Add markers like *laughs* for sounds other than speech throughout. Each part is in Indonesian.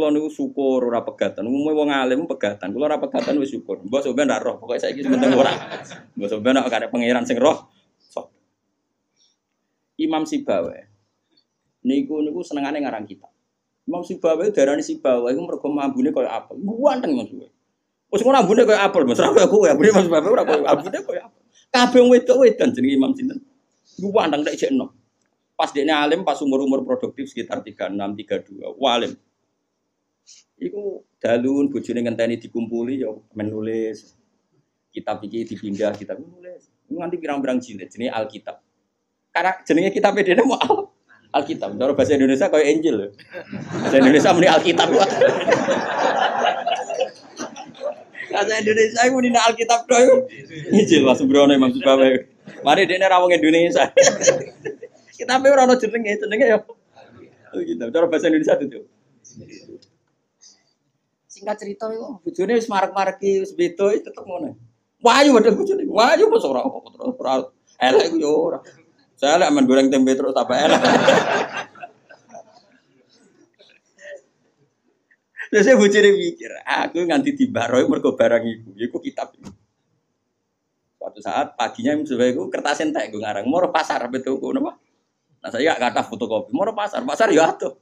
kula niku syukur ora pegatan. Umume wong alim pegatan. Kula ora pegatan wis syukur. Mbok sampean ora roh, pokoke saiki penting ora. Mbok sampean nek kare pangeran sing roh. Sok. Imam Sibawa. Niku niku senengane ngarang kitab. Imam Sibawa darani Sibawa iku mergo mambune koyo apel. Ganteng Mas kowe. Wis ngono ambune koyo apel, Mas. Ora koyo ambune Mas Sibawa ora koyo ambune koyo apel. Kabeh wedok wedan jenenge Imam sinten. Ganteng nek jek enom. Pas dia alim, pas umur-umur produktif sekitar 36, 32. Walim. Iku dalun, bojone ngenteni dikumpuli, ya menulis. Kitab iki dipindah, kitab menulis. Nanti pirang-pirang jilid, jenis Alkitab. Karena jenenge kitab ini mau al Alkitab. Cara bahasa Indonesia kayak Angel. Bahasa Indonesia muni Alkitab. Bahasa Indonesia muni Alkitab doang. Injil Mas Brono Imam Subawe. Mari dene ra wong Indonesia. Kita pe ora ono jenenge, jenenge ya. Gitu. Cara bahasa Indonesia itu. Singkat cerita itu, bojone wis marek-mareki wis beda tetep ngono. Wayu padha bojone. Wayu mos ora apa terus ora elek iku yo ora. Saya lek men goreng tempe terus apa elek. *laughs* Terus saya bojone mikir, aku nganti dibaroi mergo barang iku, iku kitab. Suatu saat paginya sudah itu kertas entek gue ngarang, mau pasar betul gue nama. Nah saya gak kata fotokopi, mau pasar, pasar ya tuh.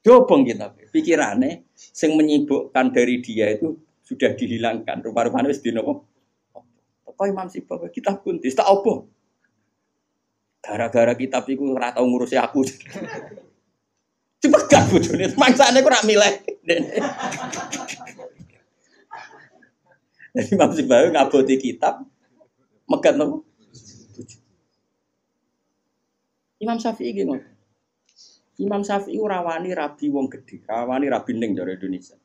Dobong kita, pikirannya, sing menyibukkan dari dia itu sudah dihilangkan. Rupa-rupanya wis dinopo. Kok Imam Sibab kita kuntis tak opo. Gara-gara kitab itu ora tau ngurusi aku. *laughs* Cepet gak bojone, mangsane kok ora milih. Jadi Imam Sibab ngaboti kitab, megat nopo? Imam Syafi'i gitu. Imam Syafi'i rawani rabi wong gede, rawani rabi ning dari Indonesia.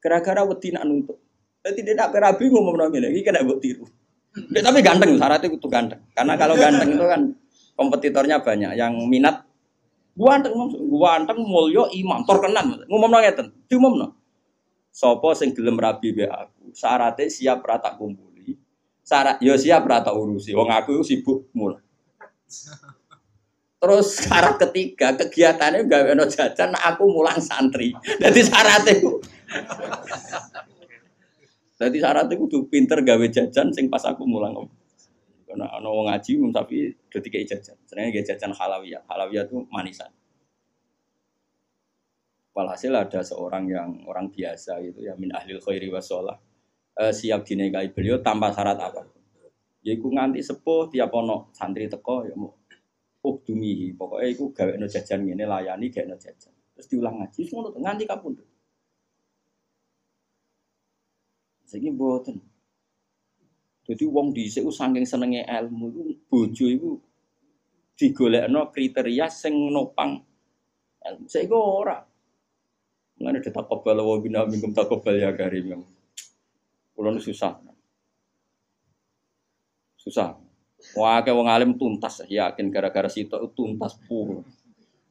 Gara-gara wedi nak nuntut. Jadi dia nak rabi ngomong ngomong ini, ini kena buat tiru. Dia, tapi ganteng, syaratnya itu ganteng. Karena kalau ganteng itu kan kompetitornya banyak. Yang minat ganteng, ganteng mulio imam, terkenal. Ngomong ngomong ngeten, diumum no. Sopo sing gelem rabi be aku, syaratnya siap rata kumpuli. Syarat, yo siap rata urusi. Wong aku sibuk mulai. Terus syarat ketiga kegiatannya gak ono jajan, aku mulang santri. Jadi syaratnya Jadi syaratnya tuh pinter gawe jajan sing pas aku mulang. Karena wong ngaji tapi do dikai jajan. Senenge jajan halawiyah. Halawiyah tuh manisan. Walhasil ada seorang yang orang biasa gitu ya min ahlil khairi wasolah eh, siap dinikahi beliau tanpa syarat apa. Ya iku nganti sepuh tiap ono santri teko ya mau ukdumihi pokoknya itu gawe no jajan ini layani gawe no jajan. Terus diulang ngaji semua tuh nganti kapun tuh? Saya buatan jadi wong di sini saking senengnya ilmu itu bojo itu digolek no kriteria sing nopang ilmu. Saya gue ora? Mengenai detak kebal wa bina minggum tak ya karim. Yang susah. Susah Wah, kayak wong alim tuntas, yakin gara-gara situ tuntas pur.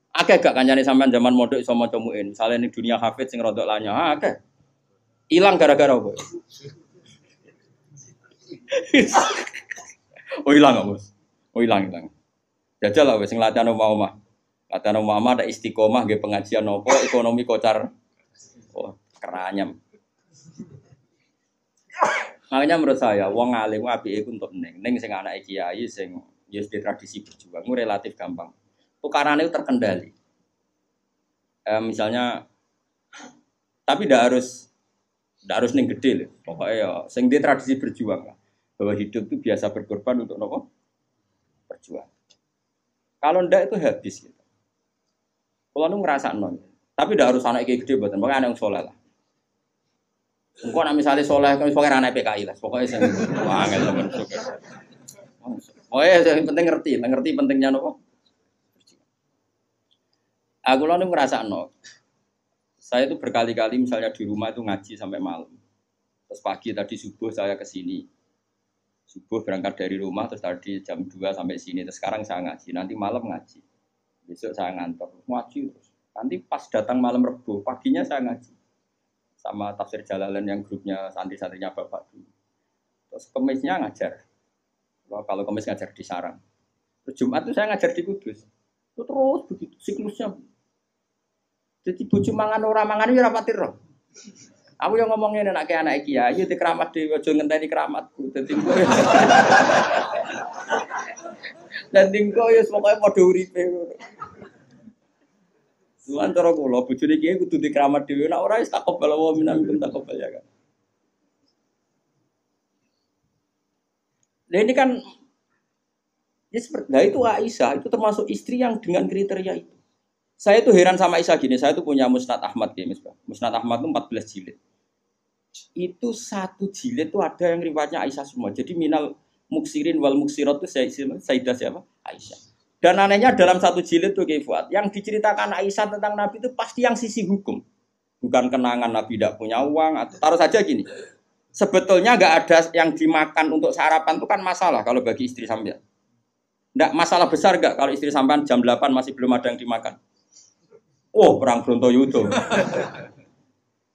Akeh gak kancane sampean zaman modok iso maca muin. Ning dunia hafid sing rodok lanya, akeh. Hilang gara-gara apa? *laughs* oh hilang nggak bos? Oh hilang hilang. Jajal lah wes ngelatihan oma oma. Latihan oma oma ada istiqomah, gak pengajian nopo, ekonomi kocar. Oh keranyam. Makanya menurut saya, wong alim api itu untuk neng, neng sing anak kiai sing yes di tradisi berjuang, itu relatif gampang. Tukaran itu terkendali. E, misalnya, tapi tidak harus tidak harus neng gede loh. Pokoknya ya, sing di tradisi berjuang lah. Bahwa hidup itu biasa berkorban untuk nopo berjuang. Kalau ndak itu habis gitu. Kalau nu ngerasa non, tapi tidak harus anak gede buatan, makanya yang soleh lah. Engkau nak misalnya soleh, kau pokoknya anak PKI lah, pokoknya saya angel teman. Oh ya, yang penting ngerti, ngerti pentingnya nopo. Aku lalu ngerasa no, saya itu berkali-kali misalnya di rumah itu ngaji sampai malam. Terus pagi tadi subuh saya ke sini. Subuh berangkat dari rumah terus tadi jam 2 sampai sini. Terus sekarang saya ngaji, nanti malam ngaji. Besok saya ngantor, ngaji terus. Nanti pas datang malam Rebu, paginya saya ngaji sama tafsir Jalalain yang grupnya santri-santrinya bapak dulu. Terus kemisnya ngajar. Kalau kemis ngajar di sarang. Terus Jumat itu saya ngajar di Kudus. Itu terus begitu siklusnya. Jadi bojo mangan ora mangan ya ora pati roh. Aku yang ngomongin anak kayak anak kiai, di keramat di ojo ngenteni keramatku. Jadi dan tingko ya pokoknya pada uripe. Tuhan cara kula bojone kiai kudu di keramat dhewe nek ora wis takobal wa minam takobal ya kan. Nah ini kan ya seperti, nah itu Aisyah itu termasuk istri yang dengan kriteria itu. Saya tuh heran sama Aisyah gini, saya tuh punya Musnad Ahmad ya, Musnad Ahmad itu 14 jilid. Itu satu jilid tuh ada yang riwayatnya Aisyah semua. Jadi minal muksirin wal muksirat itu Sayyidah siapa? Aisyah. Dan anehnya dalam satu jilid tuh yang diceritakan Aisyah tentang Nabi itu pasti yang sisi hukum. Bukan kenangan Nabi tidak punya uang atau taruh saja gini sebetulnya nggak ada yang dimakan untuk sarapan itu kan masalah kalau bagi istri sampean. Nggak masalah besar nggak kalau istri sampean jam 8 masih belum ada yang dimakan. Oh, perang Brontoyudo.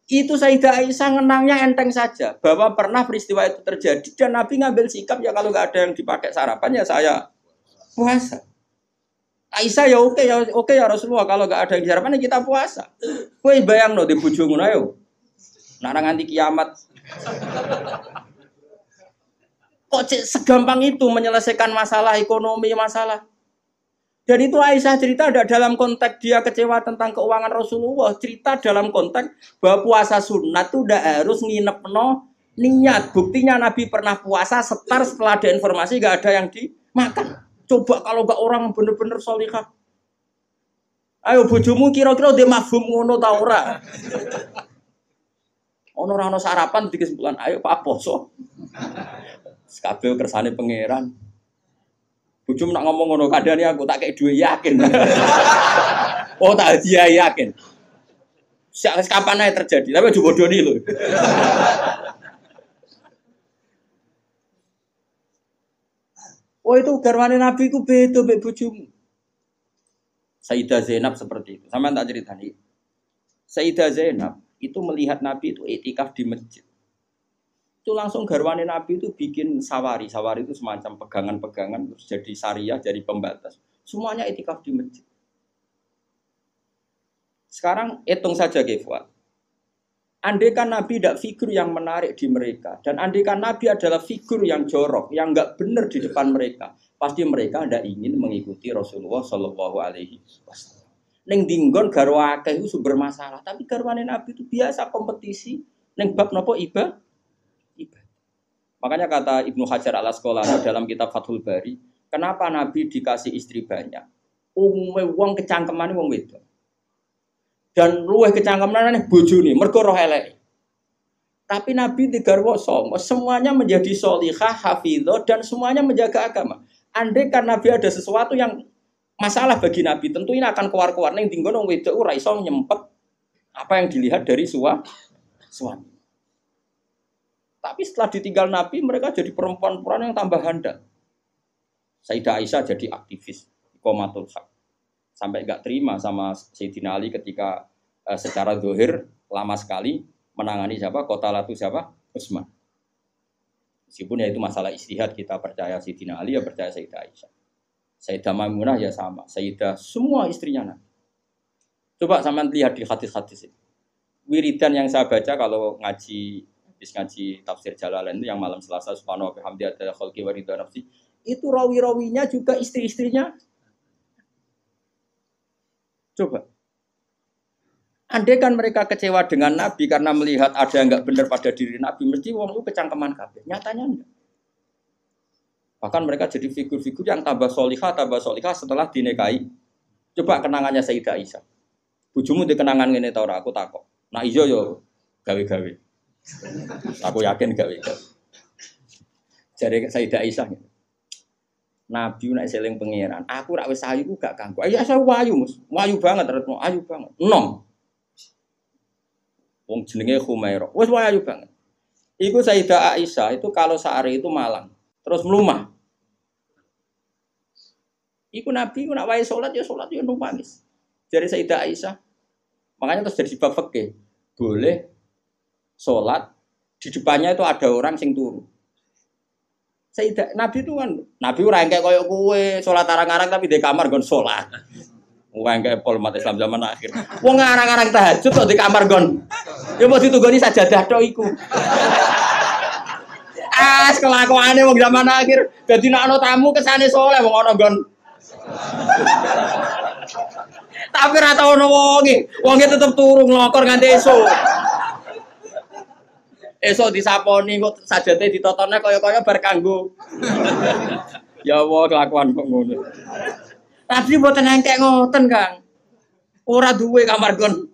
itu Sayyidah Aisyah ngenangnya enteng saja bahwa pernah peristiwa itu terjadi dan Nabi ngambil sikap ya kalau nggak ada yang dipakai sarapan ya saya puasa. Aisyah ya oke ya oke ya Rasulullah kalau nggak ada yang ya kita puasa. Kue bayang no di bujung ayo. Nah nganti kiamat Kok segampang itu menyelesaikan masalah ekonomi, masalah. Dan itu Aisyah cerita ada dalam konteks dia kecewa tentang keuangan Rasulullah. Cerita dalam konteks bahwa puasa sunat itu udah harus nginep no niat. Buktinya Nabi pernah puasa setar setelah ada informasi gak ada yang dimakan. Coba kalau gak orang bener-bener solihah. Ayo bojomu kira-kira dia mafhum ngono ta ora? Ono ora ono sarapan di kesimpulan, ayo Pak poso. Kabeh kersane pangeran. Bujum nak ngomong ngono kadane aku tak kayak dua yakin. oh tak dia yakin. Siapa kapan aja terjadi, tapi coba bodoni loh. Oh itu garwane Nabi ku beda mbek bojomu. Sayyidah Zainab seperti itu. Sama tak cerita nih. Sayyidah Zainab itu melihat Nabi itu etikaf di masjid. Itu langsung garwane Nabi itu bikin sawari. Sawari itu semacam pegangan-pegangan terus jadi syariah, jadi pembatas. Semuanya etikaf di masjid. Sekarang hitung saja Gefuat. Andai kan Nabi tidak figur yang menarik di mereka dan andai kan Nabi adalah figur yang jorok, yang nggak benar di depan mereka, pasti mereka tidak ingin mengikuti Rasulullah Shallallahu Alaihi Wasallam. Neng dinggon garwa itu sumber masalah, tapi garwane Nabi itu biasa kompetisi neng bab nopo iba iba. Makanya kata Ibnu Hajar al Asqalani dalam kitab Fathul Bari, kenapa Nabi dikasih istri banyak? Umume wong kecangkeman wong wedok. Dan luweh kecangkeman nih bojone, mergo roh elek. Tapi Nabi digarwa songo, semuanya menjadi solihah, hafidho, dan semuanya menjaga agama. Andai kan Nabi ada sesuatu yang masalah bagi Nabi. Tentu ini akan keluar-keluar neng tinggal nong wedok ora nyempet apa yang dilihat dari sua, suami. Tapi setelah ditinggal Nabi, mereka jadi perempuan-perempuan yang tambah handal. Sayyidah Aisyah jadi aktivis komatul hak. Sampai nggak terima sama Sayyidina Ali ketika uh, secara dohir lama sekali menangani siapa? Kota Latu siapa? Utsman. Meskipun ya itu masalah istihad kita percaya Sayyidina Ali ya percaya Sayyidah Aisyah. Sayyidah Maimunah ya sama. Sayyidah semua istrinya Nabi. Coba sama lihat di hadis-hadis ini. Wiridan yang saya baca kalau ngaji habis ngaji tafsir Jalalain itu yang malam Selasa subhanahu wa bihamdi ada khalqi wa nafsi itu rawi-rawinya juga istri-istrinya coba Andai kan mereka kecewa dengan Nabi karena melihat ada yang nggak benar pada diri Nabi, mesti wong itu kecangkeman kabeh. Nyatanya enggak. Bahkan mereka jadi figur-figur yang tambah solihah, tambah solihah setelah dinikahi. Coba kenangannya Sayyidah Aisyah. Bujumu di kenangan ini tau aku takut. Nah iyo yo gawe-gawe. Aku yakin gawe-gawe. Jadi Sayyidah Aisyah. Nabi nak seling pangeran. Aku rak wis ayu gak ganggu. Ayo saya wayu, Mus. Wayu banget retno, ayu banget. Nom. Wong jenenge Humairah. Wis wayu banget. Iku Sayyidah Aisyah itu kalau sehari itu malang. Terus melumah. Iku Nabi, iku nak wae sholat ya sholat ya numpangis. Jadi Sayyidah Aisyah. Makanya terus jadi bab fikih. Boleh sholat di depannya itu ada orang sing turu. Sayyidah Nabi itu kan Nabi ora kayak koyo kowe sholat arang-arang tapi di kamar gon sholat. Wah, enggak pol umat Islam zaman akhir. Wong ngarang-ngarang tahajud kok di kamar gon. Ya mau ditugoni sajadah tok iku. Ah, kelakuane wong zaman akhir. Dadi nek ana tamu kesane soleh wong ana gon. Tapi ora tau ono wonge. Wonge tetep turu nglokor nganti esuk. Esuk disaponi kok sajate ditotone kaya-kaya bar kanggo. Ya Allah kelakuan kok ngono. Tapi mboten engkek ngoten, Kang. Ora duwe kamar gon.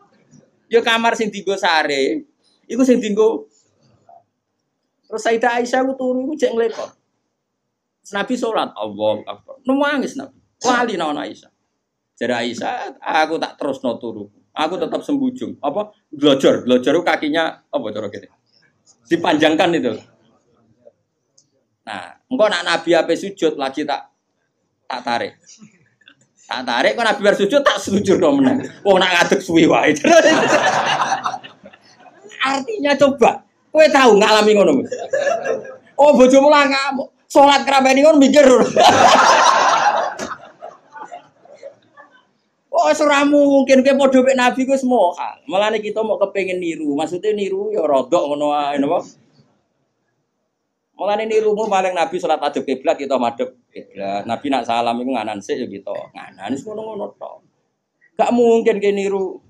Ya kamar sing dienggo sare. Iku sing dienggo Terus Sayyidah Aisyah ku turu iku cek nglekor. Nabi sholat, Allah Akbar. Nangis Nabi. Wali naon Aisyah. Jadi Aisyah, aku tak terus no turu. Aku tetap sembujung. Apa? Glojor. Glojor itu kakinya apa cara gitu? Dipanjangkan itu. Nah, engkau nak Nabi apa sujud lagi tak tak tarik. Tak tarik kok Nabi bersujud tak sujud dong menang. Wong nak ngadeg suwi wae. *laughs* Artinya coba, kowe tahu ngalami ngono. Oh bojomu lah ngamuk. Salat kerabeni ngono mikir. *laughs* Oh ora mungkin kowe padha mek Nabi ku semua. Malane kita mau kepengen niru. Maksudnya niru ya rodok ngono wae napa? Mulane nirumu paling Nabi salat madhep kiblat kita madhep kiblat. Nabi nak salam iku nganan sik kita nganan wis ngono-ngono. Gak mungkin ke niru.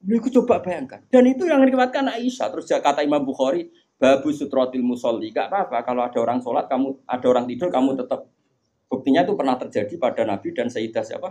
Beliau coba bayangkan. Dan itu yang diriwayatkan Aisyah. Terus kata Imam Bukhari, babu sutrotil musolli. Gak apa-apa kalau ada orang sholat, kamu ada orang tidur, kamu tetap. Buktinya itu pernah terjadi pada Nabi dan Sayyidah siapa?